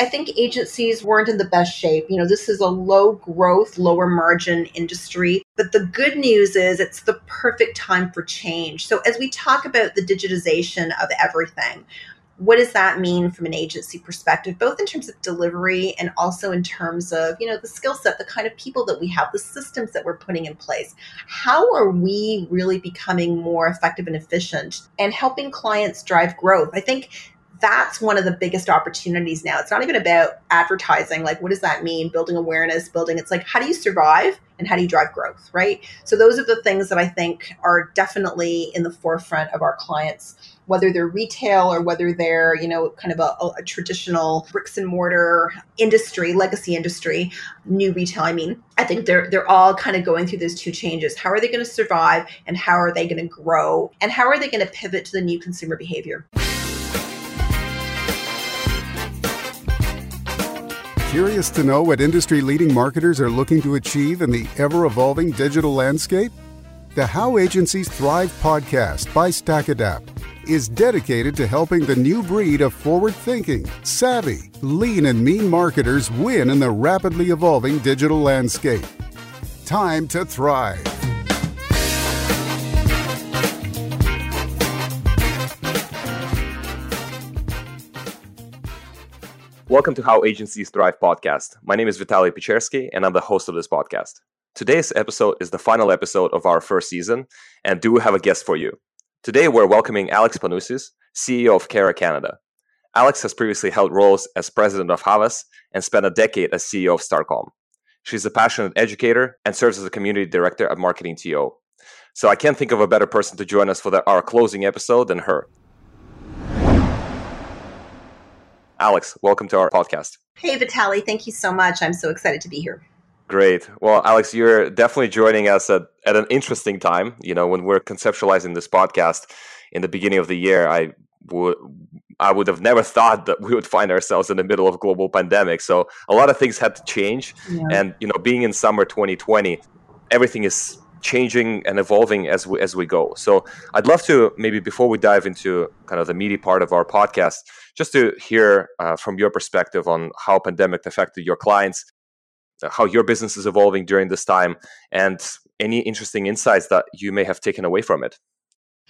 I think agencies weren't in the best shape. You know, this is a low growth, lower margin industry. But the good news is it's the perfect time for change. So, as we talk about the digitization of everything, what does that mean from an agency perspective both in terms of delivery and also in terms of you know the skill set the kind of people that we have the systems that we're putting in place how are we really becoming more effective and efficient and helping clients drive growth i think that's one of the biggest opportunities now. It's not even about advertising. Like, what does that mean? Building awareness, building. It's like, how do you survive and how do you drive growth, right? So, those are the things that I think are definitely in the forefront of our clients, whether they're retail or whether they're, you know, kind of a, a traditional bricks and mortar industry, legacy industry, new retail. I mean, I think they're they're all kind of going through those two changes. How are they going to survive and how are they going to grow? And how are they going to pivot to the new consumer behavior? Curious to know what industry leading marketers are looking to achieve in the ever evolving digital landscape? The How Agencies Thrive podcast by StackAdapt is dedicated to helping the new breed of forward thinking, savvy, lean, and mean marketers win in the rapidly evolving digital landscape. Time to thrive. Welcome to How Agencies Thrive podcast. My name is Vitaly Pecherskiy, and I'm the host of this podcast. Today's episode is the final episode of our first season, and do have a guest for you. Today, we're welcoming Alex Panousis, CEO of Carat Canada. Alex has previously held roles as president of Havas and spent a decade as CEO of Starcom. She's a passionate educator and serves as a community director at Marketing TO. So I can't think of a better person to join us for the, our closing episode than her. Alex, welcome to our podcast. Hey, Vitaly. Thank you so much. I'm so excited to be here. Great. Well, Alex, you're definitely joining us at, at an interesting time. You know, when we're conceptualizing this podcast in the beginning of the year, I would I would have never thought that we would find ourselves in the middle of global pandemic. So a lot of things had to change. Yeah. And you know, being in summer 2020, everything is changing and evolving as we as we go. So I'd love to maybe before we dive into kind of the meaty part of our podcast, just to hear uh, from your perspective on how pandemic affected your clients, how your business is evolving during this time, and any interesting insights that you may have taken away from it.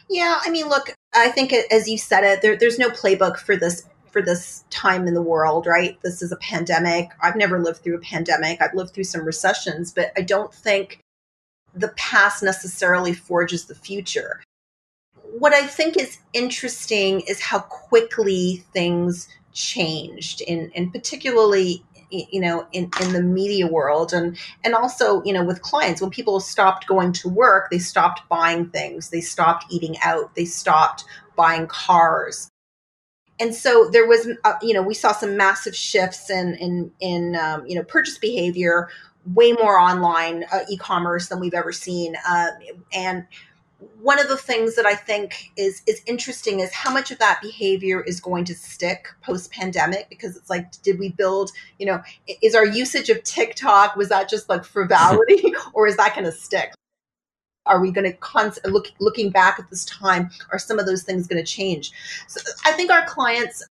Yeah, I mean, look, I think as you said it, there, there's no playbook for this for this time in the world, right? This is a pandemic. I've never lived through a pandemic. I've lived through some recessions, but I don't think the past necessarily forges the future. What I think is interesting is how quickly things changed in, and particularly you know in, in the media world and and also you know with clients. When people stopped going to work they stopped buying things. They stopped eating out. They stopped buying cars. And so there was uh, you know we saw some massive shifts in in in um, you know purchase behavior way more online uh, e-commerce than we've ever seen. Uh, and one of the things that I think is is interesting is how much of that behavior is going to stick post pandemic because it's like did we build you know is our usage of TikTok was that just like frivolity or is that going to stick? Are we going to con- look looking back at this time are some of those things going to change? So I think our clients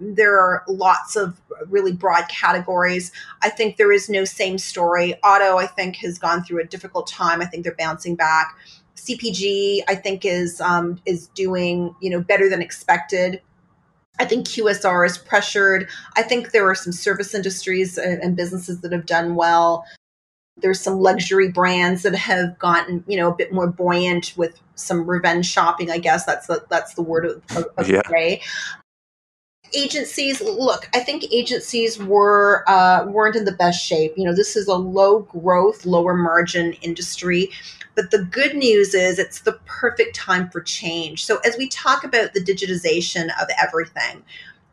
there are lots of really broad categories. I think there is no same story. Auto, I think, has gone through a difficult time. I think they're bouncing back. CPG, I think, is um, is doing you know better than expected. I think QSR is pressured. I think there are some service industries and businesses that have done well. There's some luxury brands that have gotten, you know, a bit more buoyant with some revenge shopping. I guess that's the that's the word of, of yeah. the day agencies look i think agencies were uh, weren't in the best shape. You know this is a low growth lower margin industry but the good news is it's the perfect time for change. So as we talk about the digitization of everything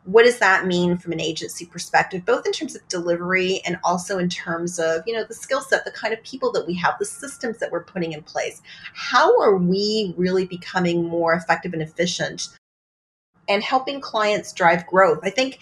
what does that mean from an agency perspective both in terms of delivery and also in terms of you know the skill set the kind of people that we have the systems that we're putting in place? How are we really becoming more effective and efficient and helping clients drive growth. I think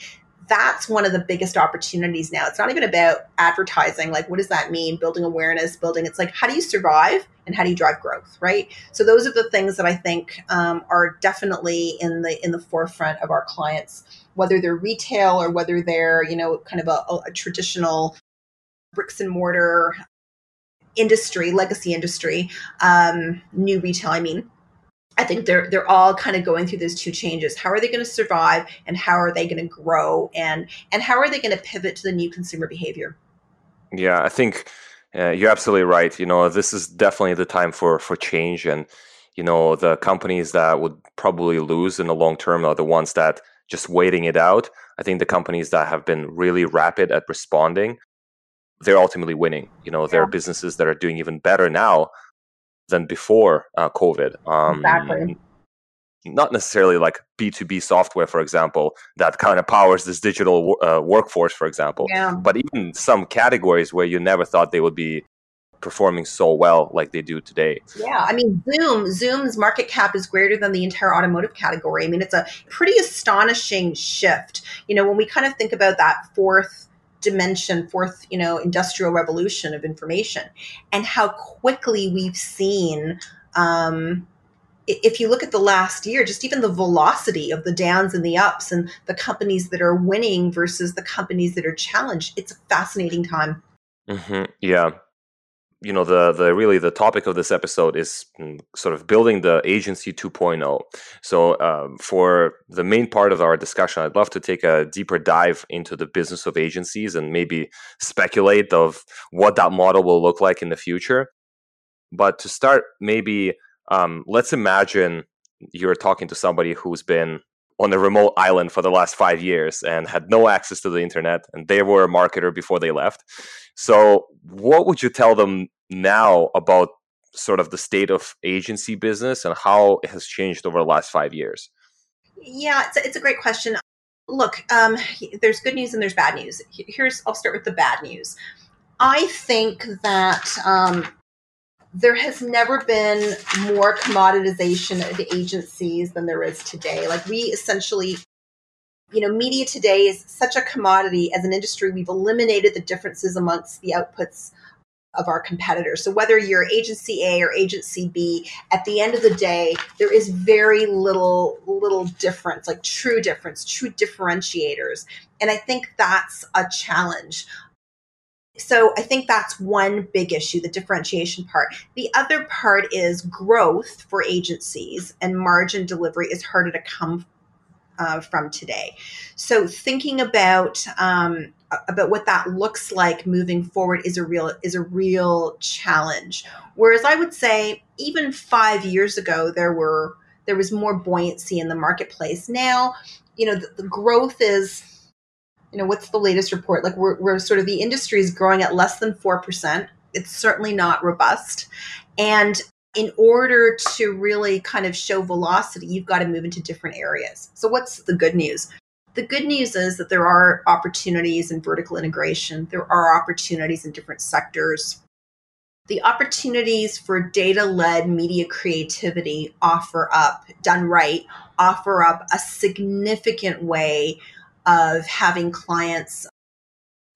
that's one of the biggest opportunities now. It's not even about advertising, like what does that mean? Building awareness, building. It's like how do you survive and how do you drive growth, right? So those are the things that I think um, are definitely in the in the forefront of our clients, whether they're retail or whether they're you know kind of a, a traditional bricks and mortar industry, legacy industry, um, new retail. I mean I think they're they're all kind of going through those two changes. How are they going to survive, and how are they going to grow, and and how are they going to pivot to the new consumer behavior? Yeah, I think uh, you're absolutely right. You know, this is definitely the time for for change, and you know, the companies that would probably lose in the long term are the ones that just waiting it out. I think the companies that have been really rapid at responding, they're ultimately winning. You know, there yeah. are businesses that are doing even better now than before uh, COVID. Um, exactly. Not necessarily like B2B software, for example, that kind of powers this digital uh, workforce, for example. Yeah. But even some categories where you never thought they would be performing so well like they do today. Yeah, I mean Zoom, Zoom's market cap is greater than the entire automotive category. I mean it's a pretty astonishing shift. You know, when we kind of think about that fourth dimension, fourth, you know, industrial revolution of information, and how quickly we've seen. Um, if you look at the last year, just even the velocity of the downs and the ups, and the companies that are winning versus the companies that are challenged, it's a fascinating time. Mm-hmm. Yeah, you know the the really the topic of this episode is mm, sort of building the agency 2.0 so um, for the main part of our discussion i'd love to take a deeper dive into the business of agencies and maybe speculate of what that model will look like in the future. But to start maybe um, let's imagine you're talking to somebody who's been on a remote island for the last five years and had no access to the internet and they were a marketer before they left. So what would you tell them now about sort of the state of agency business and how it has changed over the last five years? Yeah it's a, it's a great question. Look um, there's good news and there's bad news. Here's i'll start with the bad news. I think that um, there has never been more commoditization of agencies than there is today. Like we essentially, you know, media today is such a commodity as an industry. We've eliminated the differences amongst the outputs of our competitors. So whether you're agency A or agency B, at the end of the day, there is very little little difference, like true difference, true differentiators. And I think that's a challenge. So I think that's one big issue, the differentiation part. The other part is growth for agencies and margin delivery is harder to come uh, from today. So thinking about um, about what that looks like moving forward is a real is a real challenge. Whereas I would say even five years ago there were there was more buoyancy in the marketplace. Now, you know, the, the growth is you know, what's the latest report? Like we're, we're sort of the industry is growing at less than 4%. It's certainly not robust. And in order to really kind of show velocity, you've got to move into different areas. So what's the good news? The good news is that there are opportunities in vertical integration. There are opportunities in different sectors. The opportunities for data led media creativity offer up, done right, offer up a significant way of having clients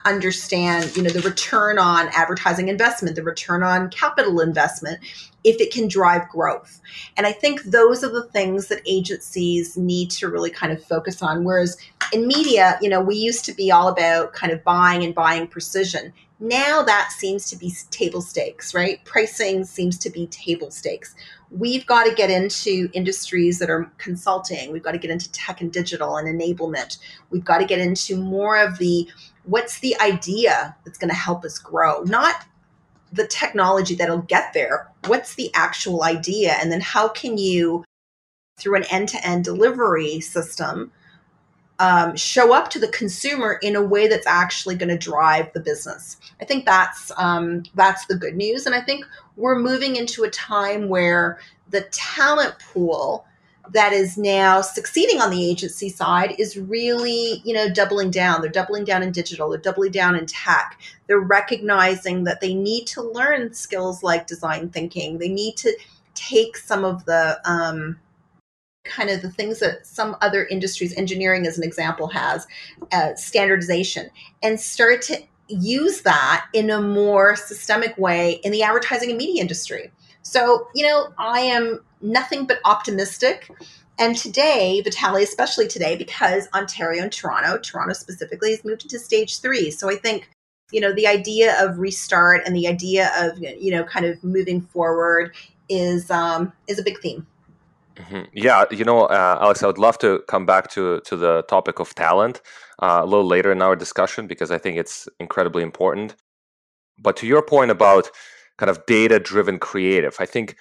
understand you know the return on advertising investment the return on capital investment if it can drive growth. And i think those are the things that agencies need to really kind of focus on. Whereas in media you know we used to be all about kind of buying and buying precision. Now that seems to be table stakes right? Pricing seems to be table stakes we've got to get into industries that are consulting. We've got to get into tech and digital and enablement. We've got to get into more of the what's the idea that's going to help us grow, not the technology that'll get there. What's the actual idea? And then how can you, through an end to end delivery system, um, show up to the consumer in a way that's actually going to drive the business. I think that's um, that's the good news, and I think we're moving into a time where the talent pool that is now succeeding on the agency side is really you know doubling down. They're doubling down in digital. They're doubling down in tech. They're recognizing that they need to learn skills like design thinking. They need to take some of the um, kind of the things that some other industries, engineering as an example, has uh, standardization, and start to use that in a more systemic way in the advertising and media industry. So, you know, I am nothing but optimistic. And today, Vitaly, especially today, because Ontario and Toronto, Toronto specifically, has moved into stage three. So I think, you know, the idea of restart and the idea of, you know, kind of moving forward is um, is a big theme. Mm-hmm. Yeah, you know, uh, Alex, I would love to come back to to the topic of talent uh, a little later in our discussion because I think it's incredibly important. But to your point about kind of data driven creative, I think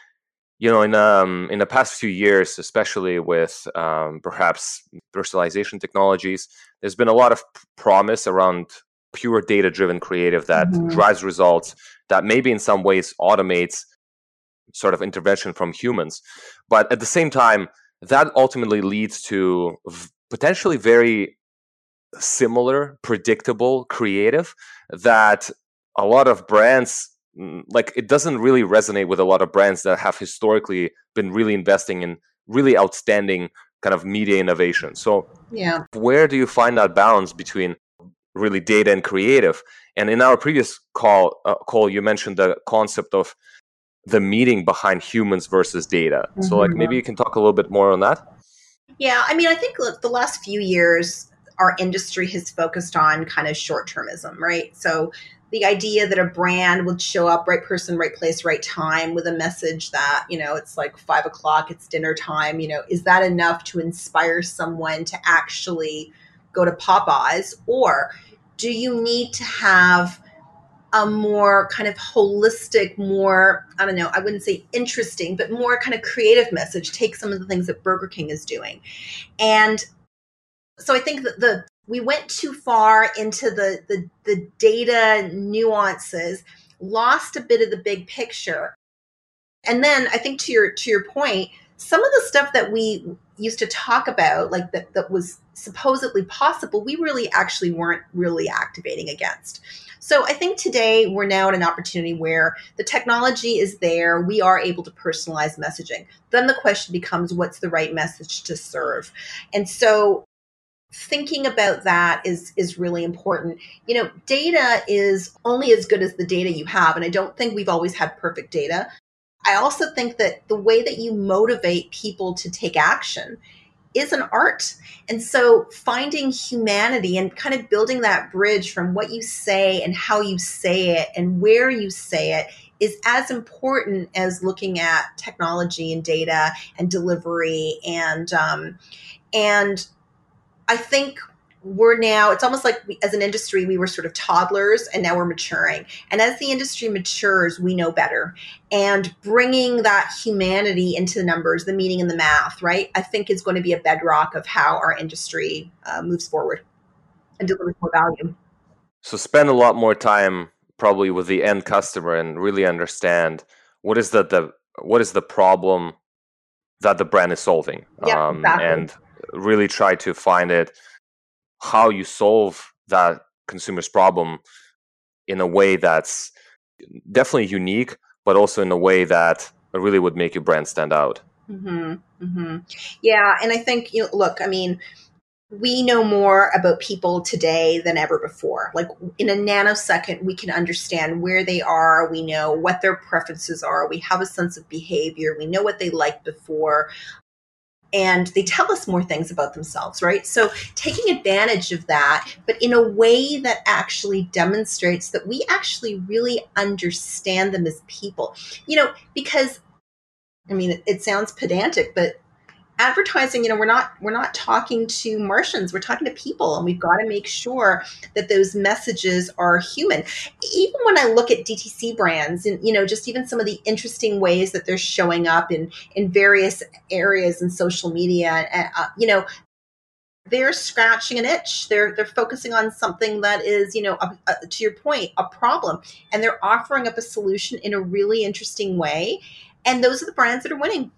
you know in um in the past few years, especially with um, perhaps personalization technologies, there's been a lot of promise around pure data driven creative that mm-hmm. drives results that maybe in some ways automates sort of intervention from humans. But at the same time, that ultimately leads to v- potentially very similar, predictable creative that a lot of brands mm, like it doesn't really resonate with a lot of brands that have historically been really investing in really outstanding kind of media innovation. So, yeah, where do you find that balance between really data and creative? And in our previous call, uh, call you mentioned the concept of the meaning behind humans versus data. Mm-hmm. So, like, maybe mm-hmm. you can talk a little bit more on that. Yeah, I mean, I think look, the last few years, our industry has focused on kind of short termism, right? So, the idea that a brand would show up, right person, right place, right time, with a message that you know it's like five o'clock, it's dinner time. You know, is that enough to inspire someone to actually go to Popeyes, or do you need to have a more kind of holistic, more, I don't know, I wouldn't say interesting, but more kind of creative message. Take some of the things that Burger King is doing. And so I think that the we went too far into the the, the data nuances, lost a bit of the big picture. And then I think to your to your point, some of the stuff that we used to talk about, like that that was supposedly possible, we really actually weren't really activating against. So I think today we're now at an opportunity where the technology is there. We are able to personalize messaging. Then the question becomes what's the right message to serve? And so thinking about that is is really important. You know, data is only as good as the data you have and I don't think we've always had perfect data. I also think that the way that you motivate people to take action is an art. And so finding humanity and kind of building that bridge from what you say and how you say it and where you say it is as important as looking at technology and data and delivery and um, and I think we're now it's almost like we, as an industry we were sort of toddlers and now we're maturing. And as the industry matures we know better. And bringing that humanity into the numbers the meaning and the math right i think is going to be a bedrock of how our industry uh, moves forward and delivers more value. So spend a lot more time probably with the end customer and really understand what is the, the what is the problem that the brand is solving. Yeah, um, exactly. and really try to find it how you solve that consumer's problem in a way that's definitely unique, but also in a way that really would make your brand stand out. Mm-hmm, mm-hmm. Yeah, and I think you know, look, I mean, we know more about people today than ever before. Like in a nanosecond, we can understand where they are. We know what their preferences are. We have a sense of behavior. We know what they liked before and they tell us more things about themselves, right? So taking advantage of that, but in a way that actually demonstrates that we actually really understand them as people. You know, because I mean, it, it sounds pedantic, but advertising you know we're not we're not talking to martians we're talking to people and we've got to make sure that those messages are human. Even when i look at dtc brands and you know just even some of the interesting ways that they're showing up in in various areas in social media uh, uh, you know they're scratching an itch. They're they're focusing on something that is you know a, a, to your point a problem and they're offering up a solution in a really interesting way and those are the brands that are winning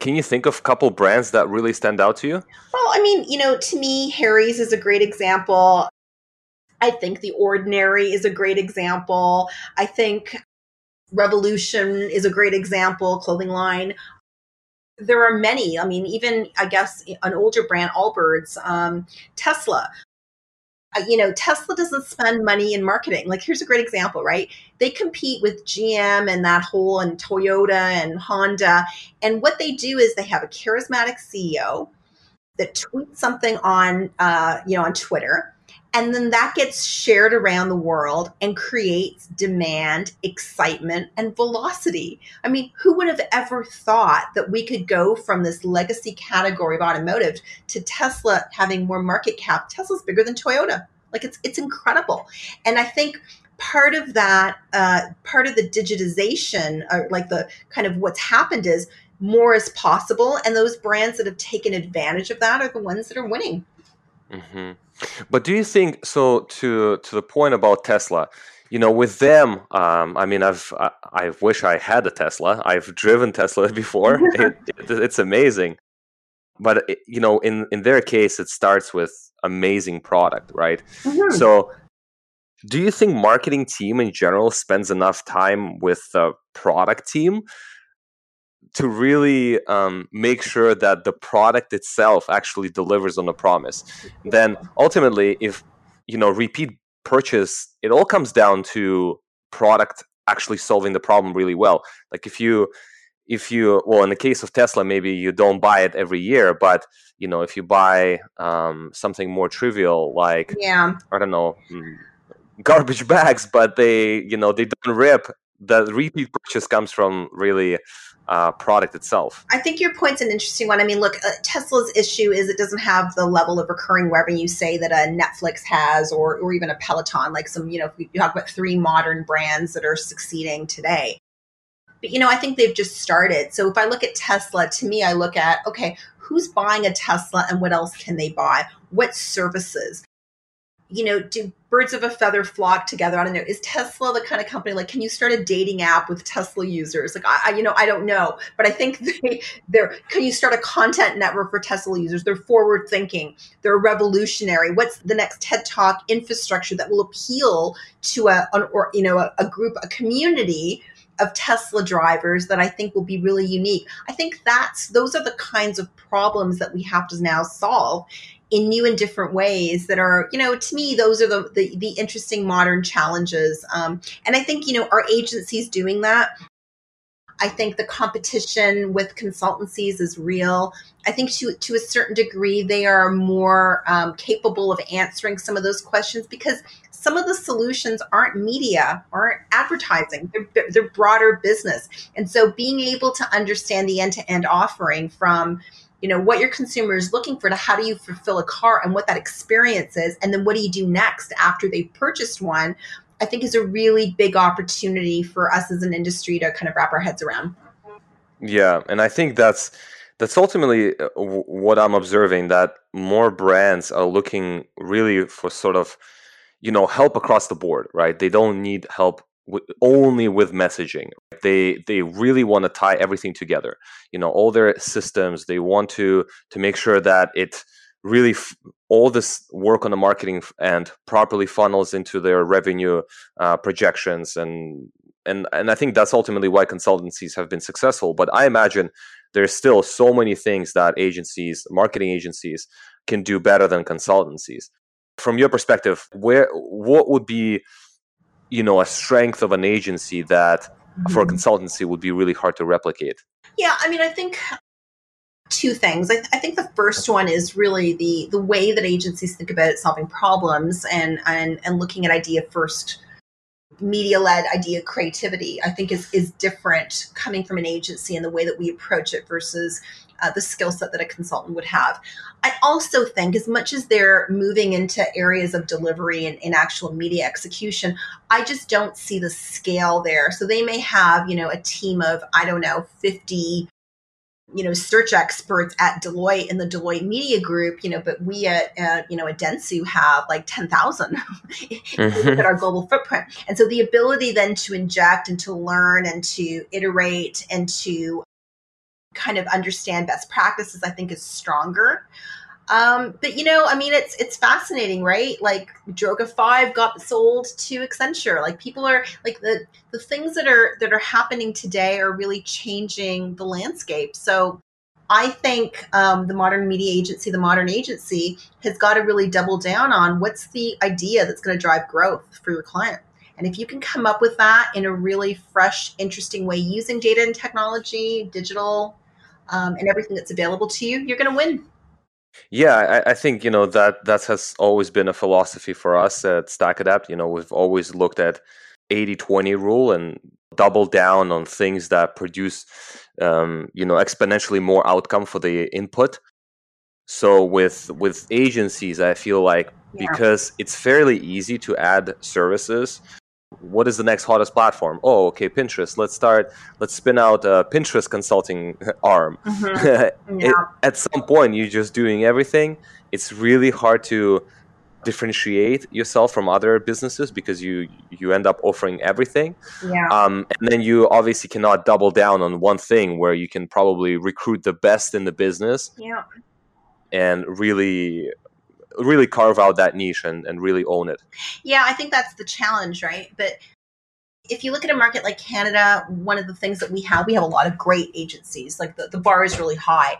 can you think of a couple brands that really stand out to you? Well, I mean, you know, to me, Harry's is a great example. I think The Ordinary is a great example. I think Revolution is a great example, clothing line. there are many. I mean, even I guess an older brand, Allbirds, um, Tesla. Uh, you know, Tesla doesn't spend money in marketing. Like, here's a great example, right? They compete with GM and that whole, and Toyota and Honda. And what they do is they have a charismatic CEO that tweets something on, uh, you know, on Twitter and then that gets shared around the world and creates demand, excitement, and velocity. I mean, who would have ever thought that we could go from this legacy category of automotive to Tesla having more market cap? Tesla's bigger than Toyota. Like it's it's incredible. And I think part of that, uh, part of the digitization, or like the kind of what's happened is more is possible, and those brands that have taken advantage of that are the ones that are winning. Mm-hmm. But do you think so? To to the point about Tesla, you know, with them, um, I mean, I've I, I, wish I had a Tesla. I've driven Tesla before. it, it, it's amazing, but it, you know, in in their case, it starts with amazing product, right? Mm-hmm. So. Do you think marketing team in general spends enough time with the product team to really um, make sure that the product itself actually delivers on the promise. Then ultimately if you know repeat purchase it all comes down to product actually solving the problem really well. Like if you if you well in the case of tesla maybe you don't buy it every year but you know if you buy um, something more trivial like yeah. I don't know mm, garbage bags but they you know they don't rip the repeat purchase comes from really uh, product itself. I think your point's an interesting one. I mean, look, uh, Tesla's issue is it doesn't have the level of recurring revenue, you say, that a Netflix has or, or even a Peloton, like some, you know, you talk about three modern brands that are succeeding today. But, you know, I think they've just started. So if I look at Tesla, to me, I look at, okay, who's buying a Tesla and what else can they buy? What services? you know, do birds of a feather flock together? I don't know. Is Tesla the kind of company like, can you start a dating app with Tesla users? Like, I, I you know, I don't know, but I think they, they're, can you start a content network for Tesla users? They're forward thinking. They're revolutionary. What's the next TED Talk infrastructure that will appeal to a, an, or, you know, a, a group, a community of Tesla drivers that I think will be really unique. I think that's those are the kinds of problems that we have to now solve in new and different ways that are, you know, to me, those are the the, the interesting modern challenges. Um, and I think, you know, our agencies doing that. I think the competition with consultancies is real. I think to to a certain degree they are more um, capable of answering some of those questions because some of the solutions aren't media, aren't advertising. They're, they're broader business, and so being able to understand the end to end offering from you know what your consumer is looking for to how do you fulfill a car and what that experience is and then what do you do next after they've purchased one i think is a really big opportunity for us as an industry to kind of wrap our heads around. Yeah and i think that's that's ultimately uh, what i'm observing that more brands are looking really for sort of you know help across the board right? They don't need help only with messaging. They they really want to tie everything together. You know all their systems they want to to make sure that it really f- all this work on the marketing and properly funnels into their revenue uh, projections and and and I think that's ultimately why consultancies have been successful. But I imagine there's still so many things that agencies marketing agencies can do better than consultancies. From your perspective where what would be you know a strength of an agency that mm-hmm. for a mm-hmm. consultancy would be really hard to replicate yeah i mean i think two things I, th- I, think the first one is really the the way that agencies think about solving problems and and, and looking at idea first media led idea creativity i think is is different coming from an agency and the way that we approach it versus uh, the skill set that a consultant would have. I also think, as much as they're moving into areas of delivery and, in actual media execution, I just don't see the scale there. So they may have, you know, a team of, I don't know, 50 you know search experts at Deloitte in the Deloitte Media Group, you know, but we at uh, you know at Dentsu have like ten thousand mm-hmm. at our global footprint, and so the ability then to inject and to learn and to iterate and to kind of understand best practices, I think is stronger. Um, but you know, I mean, it's it's fascinating, right? Like Droga Five got sold to Accenture. Like people are like the the things that are that are happening today are really changing the landscape. So I think um, the modern media agency, the modern agency, has got to really double down on what's the idea that's going to drive growth for your client. And if you can come up with that in a really fresh, interesting way using data and technology, digital, um, and everything that's available to you, you're going to win. Yeah, I, I, think you know that that has always been a philosophy for us at StackAdapt. You know, we've always looked at 80-20 rule and double down on things that produce um, you know exponentially more outcome for the input so with with agencies i feel like yeah. because it's fairly easy to add services what is the next hottest platform oh okay pinterest let's start let's spin out a pinterest consulting arm mm-hmm. yeah. it, at some point you're just doing everything it's really hard to differentiate yourself from other businesses because you you end up offering everything yeah. um, and then you obviously cannot double down on one thing where you can probably recruit the best in the business yeah. and really really carve out that niche and, and really own it. Yeah i think that's the challenge right? But if you look at a market like Canada, one of the things that we have, we have a lot of great agencies. Like the, the bar is really high.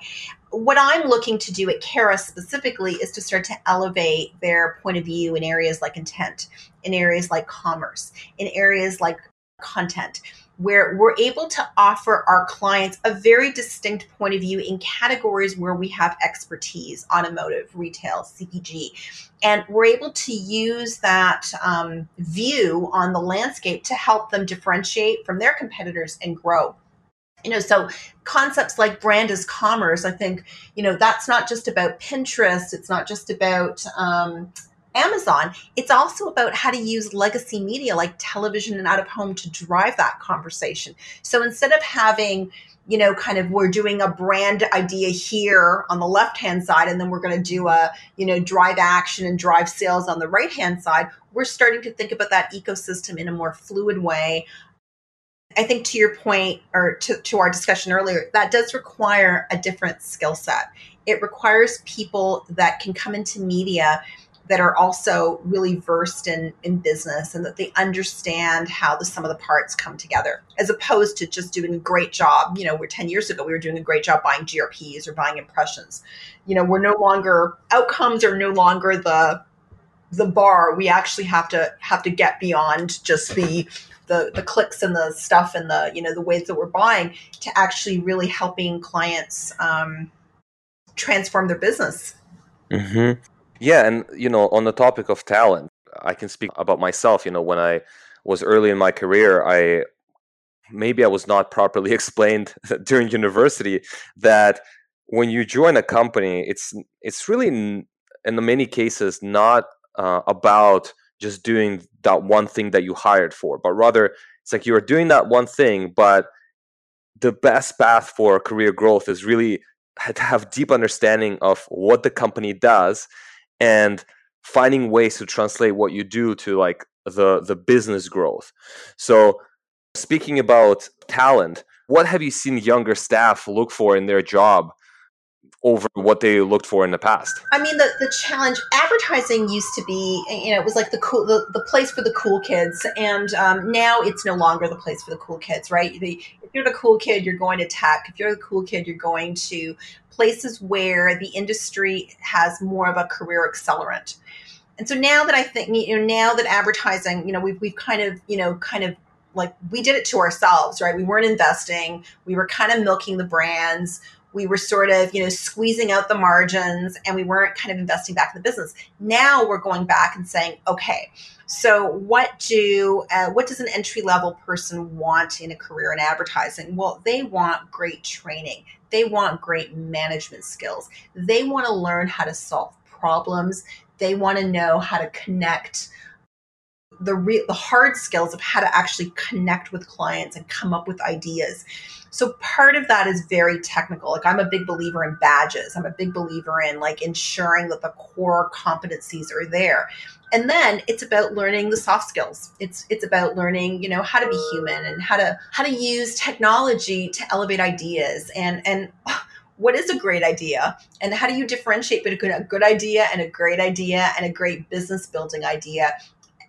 What I'm looking to do at Carat specifically is to start to elevate their point of view in areas like intent, in areas like commerce, in areas like content, where we're able to offer our clients a very distinct point of view in categories where we have expertise automotive, retail, CPG. And we're able to use that um, view on the landscape to help them differentiate from their competitors and grow you know so concepts like brand as commerce i think you know that's not just about pinterest it's not just about um, amazon it's also about how to use legacy media like television and out of home to drive that conversation so instead of having you know kind of we're doing a brand idea here on the left hand side and then we're going to do a you know drive action and drive sales on the right hand side we're starting to think about that ecosystem in a more fluid way I think to your point or to, to our discussion earlier, that does require a different skill set. It requires people that can come into media that are also really versed in, in business and that they understand how the sum of the parts come together, as opposed to just doing a great job. You know, we're 10 years ago, we were doing a great job buying GRPs or buying impressions. You know, we're no longer outcomes are no longer the the bar. We actually have to have to get beyond just the the the clicks and the stuff and the you know the ways that we're buying to actually really helping clients um, transform their business. Mm-hmm. Yeah, and you know, on the topic of talent, I can speak about myself. You know, when I was early in my career, I maybe I was not properly explained during university that when you join a company, it's it's really in many cases not uh, about just doing that one thing that you hired for, but rather it's like you are doing that one thing, but the best path for career growth is really to have deep understanding of what the company does and finding ways to translate what you do to like the the business growth. So speaking about talent, what have you seen younger staff look for in their job over what they looked for in the past. I mean, the, the challenge advertising used to be, you know, it was like the cool, the, the place for the cool kids, and um, now it's no longer the place for the cool kids, right? The, if you're the cool kid, you're going to tech. If you're the cool kid, you're going to places where the industry has more of a career accelerant. And so now that I think, you know, now that advertising, you know, we've we've kind of, you know, kind of like we did it to ourselves, right? We weren't investing. We were kind of milking the brands we were sort of you know squeezing out the margins and we weren't kind of investing back in the business now we're going back and saying okay so what do uh, what does an entry level person want in a career in advertising well they want great training they want great management skills. They want to learn how to solve problems. They want to know how to connect the re- the hard skills of how to actually connect with clients and come up with ideas. So part of that is very technical. Like I'm a big believer in badges. I'm a big believer in like ensuring that the core competencies are there. And then it's about learning the soft skills. It's it's about learning, you know, how to be human and how to how to use technology to elevate ideas and and what is a great idea and how do you differentiate between a good idea and a great idea and a great business building idea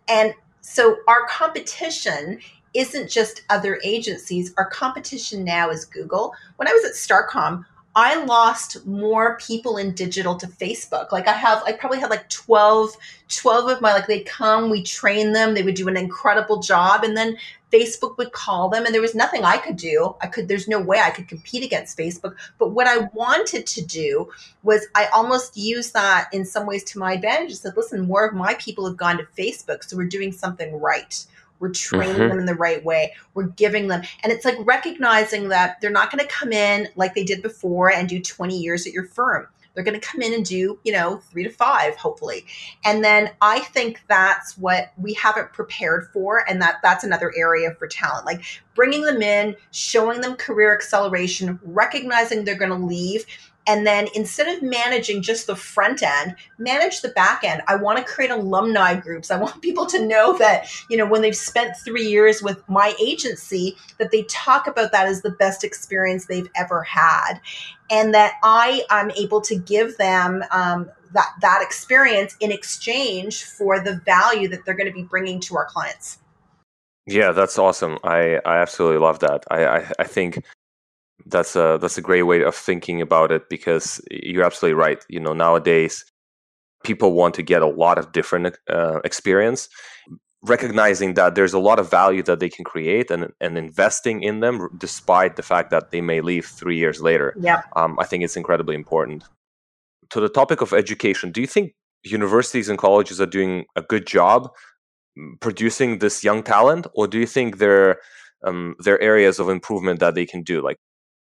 and so our competition isn't just other agencies. Our competition now is Google. When I was at Starcom, I lost more people in digital to Facebook. Like I have, I probably had like 12, 12 of my, like they'd come, we train them, they would do an incredible job. And then Facebook would call them and there was nothing I could do. I could, there's no way I could compete against Facebook. But what I wanted to do was I almost used that in some ways to my advantage. I said, listen, more of my people have gone to Facebook. So we're doing something right. We're training mm-hmm. them in the right way. We're giving them, and it's like recognizing that they're not going to come in like they did before and do 20 years at your firm. They're going to come in and do, you know, three to five, hopefully. And then I think that's what we haven't prepared for. And that that's another area for talent, like bringing them in, showing them career acceleration, recognizing they're going to leave and then instead of managing just the front end, manage the back end. I want to create alumni groups. I want people to know that, you know, when they've spent three years with my agency, that they talk about that as the best experience they've ever had. And that I am able to give them um, that, that experience in exchange for the value that they're going to be bringing to our clients. Yeah, that's awesome. I, I absolutely love that. I, I, I think that's a that's a great way of thinking about it because you're absolutely right. You know, nowadays people want to get a lot of different uh, experience, recognizing that there's a lot of value that they can create and and investing in them, despite the fact that they may leave three years later. Yeah, um, I think it's incredibly important. To the topic of education, do you think universities and colleges are doing a good job producing this young talent, or do you think there um, there are areas of improvement that they can do? Like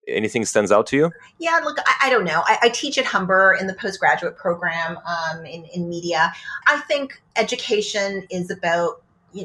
anything stands out to you? Yeah, look, I, I don't know. I, I, teach at Humber in the postgraduate program um, in, in media. I think education is about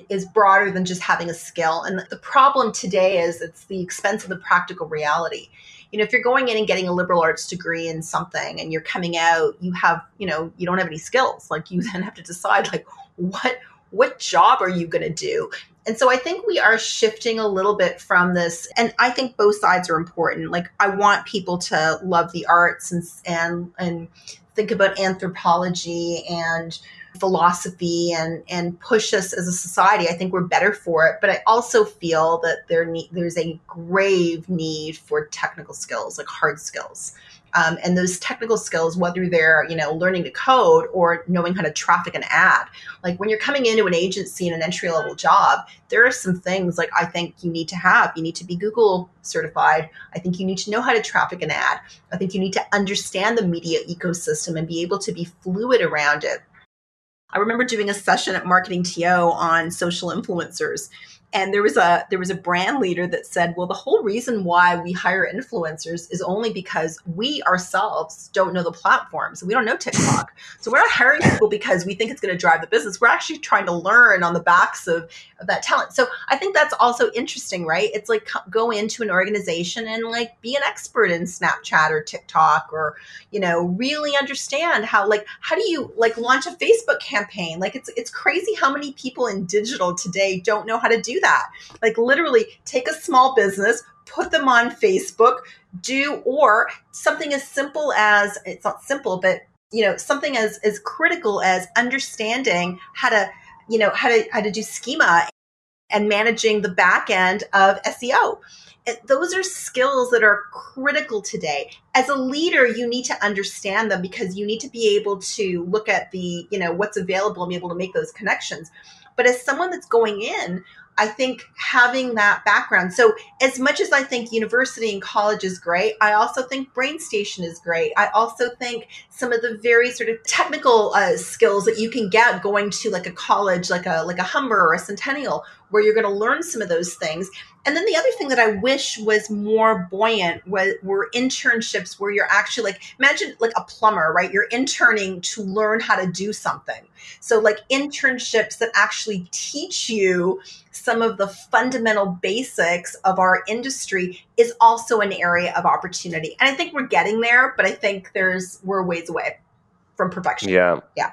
is broader than just having a skill. And the problem today is it's the expense of the practical reality. You know, if you're going in and getting a liberal arts degree in something and you're coming out, you have, you know, you don't have any skills. Like you then have to decide like what what job are you going to do? And so I think we are shifting a little bit from this. And I think both sides are important. Like I want people to love the arts and and and think about anthropology and philosophy and and push us as a society. I think we're better for it, but I also feel that there need, there's a grave need for technical skills, like hard skills. Um, and those technical skills, whether they're you know learning to code or knowing how to traffic an ad, like when you're coming into an agency in an entry level job, there are some things like I think you need to have. You need to be Google certified. I think you need to know how to traffic an ad. I think you need to understand the media ecosystem and be able to be fluid around it. I remember doing a session at Marketing TO on social influencers and there was a there was a brand leader that said well the whole reason why we hire influencers is only because we ourselves don't know the platforms we don't know tiktok. So we're not hiring people because we think it's going to drive the business. We're actually trying to learn on the backs of, of that talent. So i think that's also interesting right? It's like go into an organization and like be an expert in snapchat or tiktok or you know really understand how like how do you like launch a facebook campaign? Like it's it's crazy how many people in digital today don't know how to do that. Like literally take a small business, put them on Facebook, do or something as simple as it's not simple, but you know, something as as critical as understanding how to, you know, how to how to do schema and managing the back end of SEO. Those are skills that are critical today. As a leader, you need to understand them because you need to be able to look at the, you know, what's available and be able to make those connections. But as someone that's going in, I think having that background. So, as much as I think university and college is great, I also think BrainStation is great. I also think some of the very sort of technical uh, skills that you can get going to like a college, like a like a Humber or a Centennial, where you're going to learn some of those things. And then the other thing that I wish was more buoyant was, were internships where you're actually like, imagine like a plumber, right? You're interning to learn how to do something. So, like internships that actually teach you some of the fundamental basics of our industry is also an area of opportunity. And I think we're getting there, but I think there's, we're ways away from perfection. Yeah. Yeah.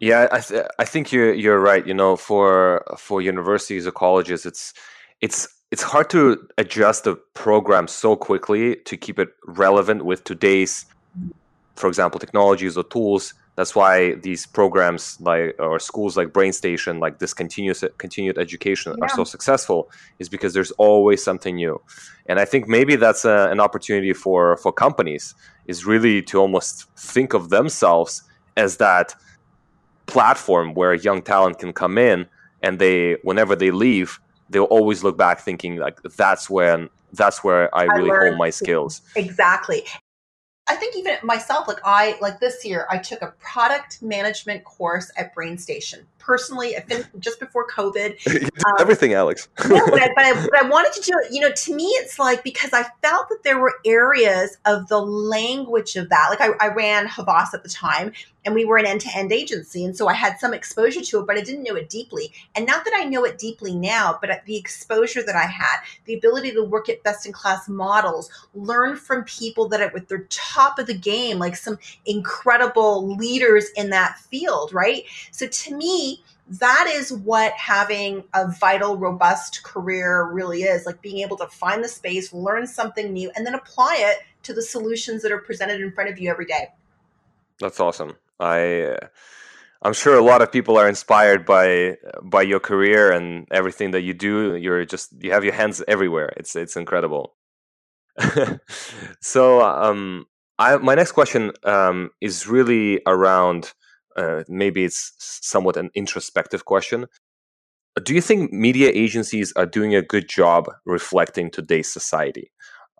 Yeah, I, th- I think you're you're right. You know, for for universities or colleges, it's it's it's hard to adjust the program so quickly to keep it relevant with today's for example, technologies or tools. That's why these programs like or schools like BrainStation, like this continuous continued education, yeah. are so successful, is because there's always something new. And I think maybe that's a, an opportunity for for companies is really to almost think of themselves as that platform where young talent can come in and they whenever they leave they'll always look back thinking like that's when that's where I really I hone my skills. Exactly. I think even myself, like I like this year, I took a product management course at BrainStation. Personally, I finished just before COVID. Um, everything, Alex. no, but I, but, I, but I wanted to do it. You know, to me, it's like because I felt that there were areas of the language of that. Like I, I ran Havas at the time, and we were an end-to-end agency and so i had some exposure to it but i didn't know it deeply and not that i know it deeply now but the exposure that i had the ability to work at best in class models learn from people that are at the top of the game like some incredible leaders in that field right so to me that is what having a vital, robust career really is like being able to find the space, learn something new, and then apply it to the solutions that are presented in front of you every day. That's awesome. I I'm sure a lot of people are inspired by by your career and everything that you do. You're just you have your hands everywhere. It's it's incredible. so um, I my next question um, is really around uh, maybe it's somewhat an introspective question. Do you think media agencies are doing a good job reflecting today's society?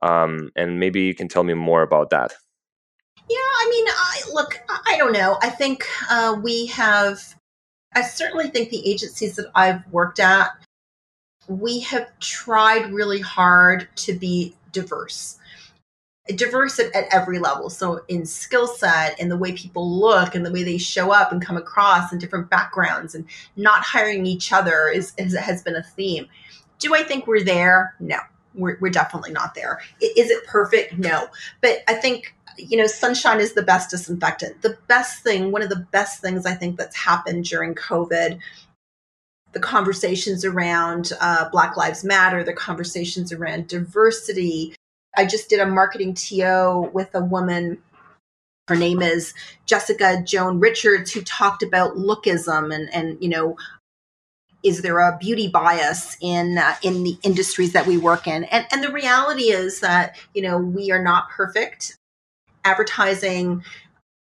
Um, and maybe you can tell me more about that. Yeah, I mean, I look, I don't know. I think uh, we have. I certainly think the agencies that I've worked at, we have tried really hard to be diverse diverse at, at, every level. So in skill set and the way people look and the way they show up and come across and different backgrounds and not hiring each other is, is has been a theme. Do I think we're there? No, we're, we're definitely not there. Is it perfect? No. But I think you know, sunshine is the best disinfectant. The best thing, one of the best things I think that's happened during COVID, the conversations around uh, Black Lives Matter, the conversations around diversity. I just did a marketing TO with a woman. Her name is Jessica Joan Richards, who talked about lookism and, and you know, is there a beauty bias in uh, in the industries that we work in and and the reality is that you know we are not perfect advertising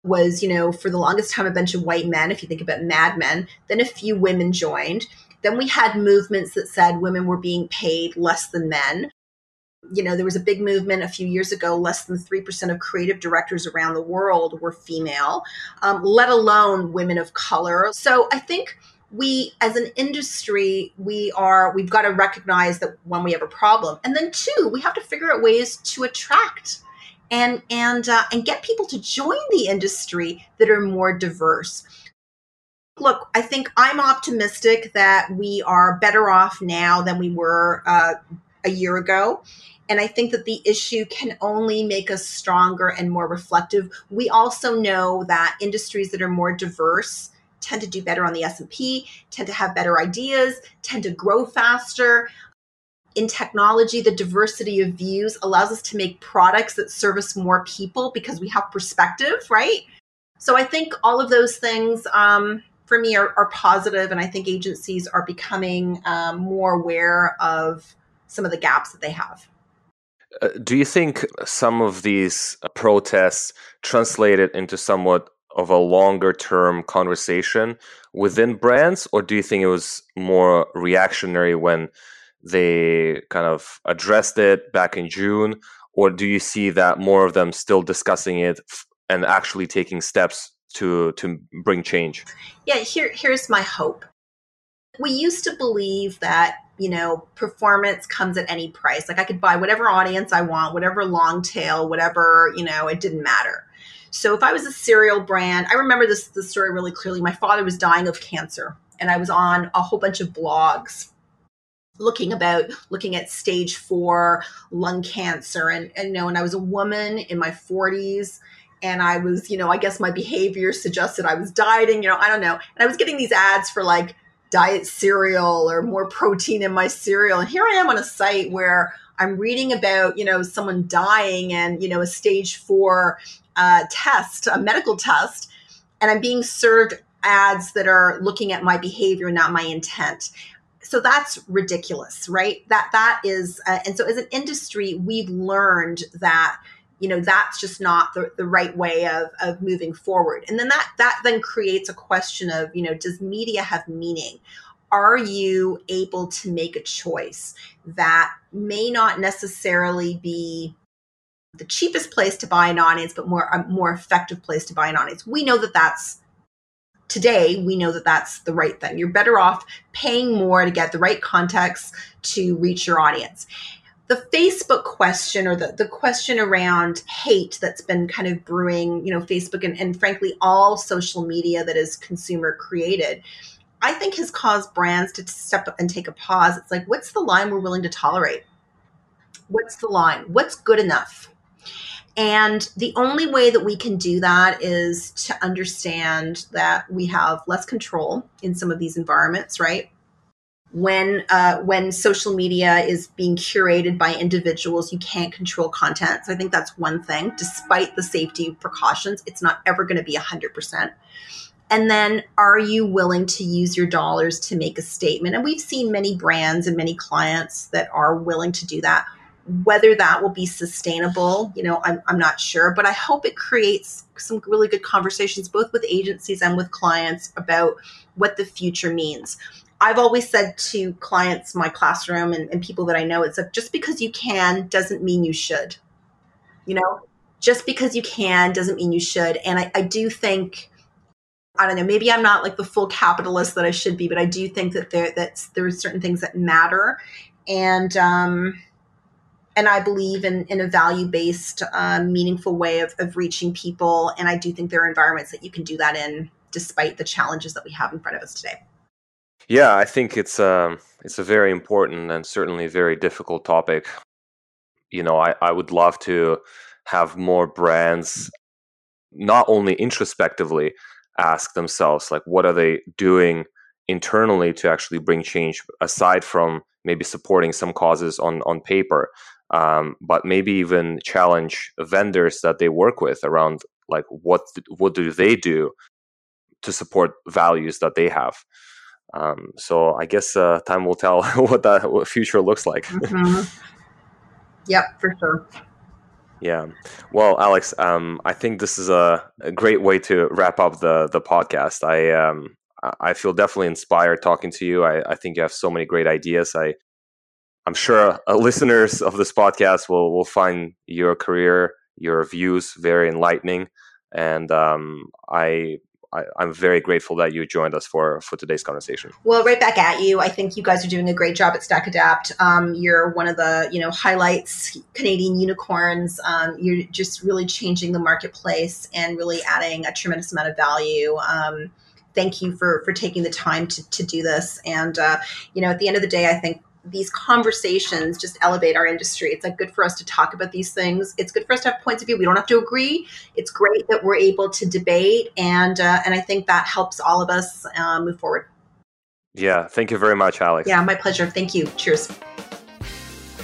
was, you know, for the longest time a bunch of white men, if you think about Mad Men, then a few women joined. Then we had movements that said women were being paid less than men. You know, there was a big movement a few years ago, less than 3% of creative directors around the world were female, um, let alone women of color. So I think we as an industry we are we've got to recognize that when we have a problem and then two we have to figure out ways to attract and and uh, and get people to join the industry that are more diverse look i think i'm optimistic that we are better off now than we were uh, a year ago. And i think that the issue can only make us stronger and more reflective. We also know that industries that are more diverse tend to do better on the s&p tend to have better ideas tend to grow faster. In technology, the diversity of views allows us to make products that service more people because we have perspective, right? So I think all of those things um, for me are, are, positive, and I think agencies are becoming um, more aware of some of the gaps that they have. Uh, do you think some of these protests translated into somewhat of a longer term conversation within brands, or do you think it was more reactionary when? they kind of addressed it back in June, or do you see that more of them still discussing it and actually taking steps to to bring change? Yeah, here here's my hope. We used to believe that you know performance comes at any price. Like I could buy whatever audience I want, whatever long tail, whatever you know, it didn't matter. So if I was a cereal brand, I remember this the story really clearly. My father was dying of cancer, and I was on a whole bunch of blogs looking about looking at stage four lung cancer and, and you know and i was a woman in my 40s and i was you know i guess my behavior suggested i was dieting you know i don't know and i was getting these ads for like diet cereal or more protein in my cereal and here i am on a site where I'm reading about, you know, someone dying and, you know, a stage four uh, test, a medical test, and I'm being served ads that are looking at my behavior, not my intent. So that's ridiculous, right? That that is, uh, and so as an industry, we've learned that you know that's just not the, the right way of, of moving forward and then that that then creates a question of you know does media have meaning are you able to make a choice that may not necessarily be the cheapest place to buy an audience, but more a more effective place to buy an audience? We know that that's today. We know that that's the right thing. You're better off paying more to get the right context to reach your audience. The Facebook question or the, the question around hate that's been kind of brewing, you know, Facebook and, and frankly all social media that is consumer created I think has caused brands to step up and take a pause. It's like, what's the line we're willing to tolerate? What's the line? What's good enough? And the only way that we can do that is to understand that we have less control in some of these environments, right? When uh, when social media is being curated by individuals, you can't control content. So I think that's one thing. Despite the safety precautions, it's not ever going to be hundred percent. And then are you willing to use your dollars to make a statement? And we've seen many brands and many clients that are willing to do that. Whether that will be sustainable, you know, I'm, I'm not sure, but I hope it creates some really good conversations, both with agencies and with clients, about what the future means. I've always said to clients, my classroom, and, and people that I know, it's like just because you can doesn't mean you should. You know, just because you can doesn't mean you should. And I, I do think I don't know, maybe I'm not like the full capitalist that I should be, but I do think that there that there are certain things that matter. And um and I believe in, in a value based, uh, meaningful way of, of reaching people. And I do think there are environments that you can do that in, despite the challenges that we have in front of us today. Yeah, I think it's um, it's a very important and certainly very difficult topic. You know, I, I would love to have more brands not only introspectively ask themselves like what are they doing internally to actually bring change aside from maybe supporting some causes on on paper um, but maybe even challenge vendors that they work with around like what what do they do to support values that they have um, so i guess uh, time will tell what that future looks like mm-hmm. yep for sure yeah. Well, Alex, um, I think this is a, a, great way to wrap up the the podcast. I um, I feel definitely inspired talking to you. I, I think you have so many great ideas. I I'm sure uh, listeners of this podcast will will find your career, your views very enlightening, and um, I I, am very grateful that you joined us for for today's conversation. Well, right back at you. I think you guys are doing a great job at StackAdapt. Um, you're one of the you know highlights, Canadian unicorns. Um, you're just really changing the marketplace and really adding a tremendous amount of value. Um, thank you for for taking the time to to do this. And uh, you know, at the end of the day, I think these conversations just elevate our industry. It's like good for us to talk about these things. It's good for us to have points of view. We don't have to agree. It's great that we're able to debate, and uh, and I think that helps all of us uh, move forward. Yeah, thank you very much, Alex. Yeah, my pleasure. Thank you. Cheers.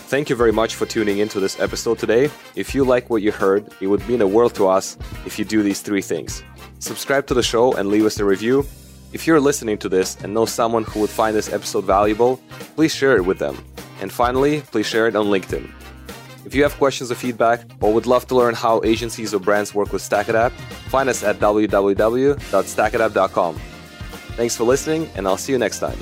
Thank you very much for tuning into this episode today. If you like what you heard, it would mean a world to us if you do these three things. Subscribe to the show and leave us a review if you're listening to this and know someone who would find this episode valuable, please share it with them. And finally, please share it on LinkedIn. If you have questions or feedback, or would love to learn how agencies or brands work with StackAdapt, find us at www.stackadapt.com. Thanks for listening, and I'll see you next time.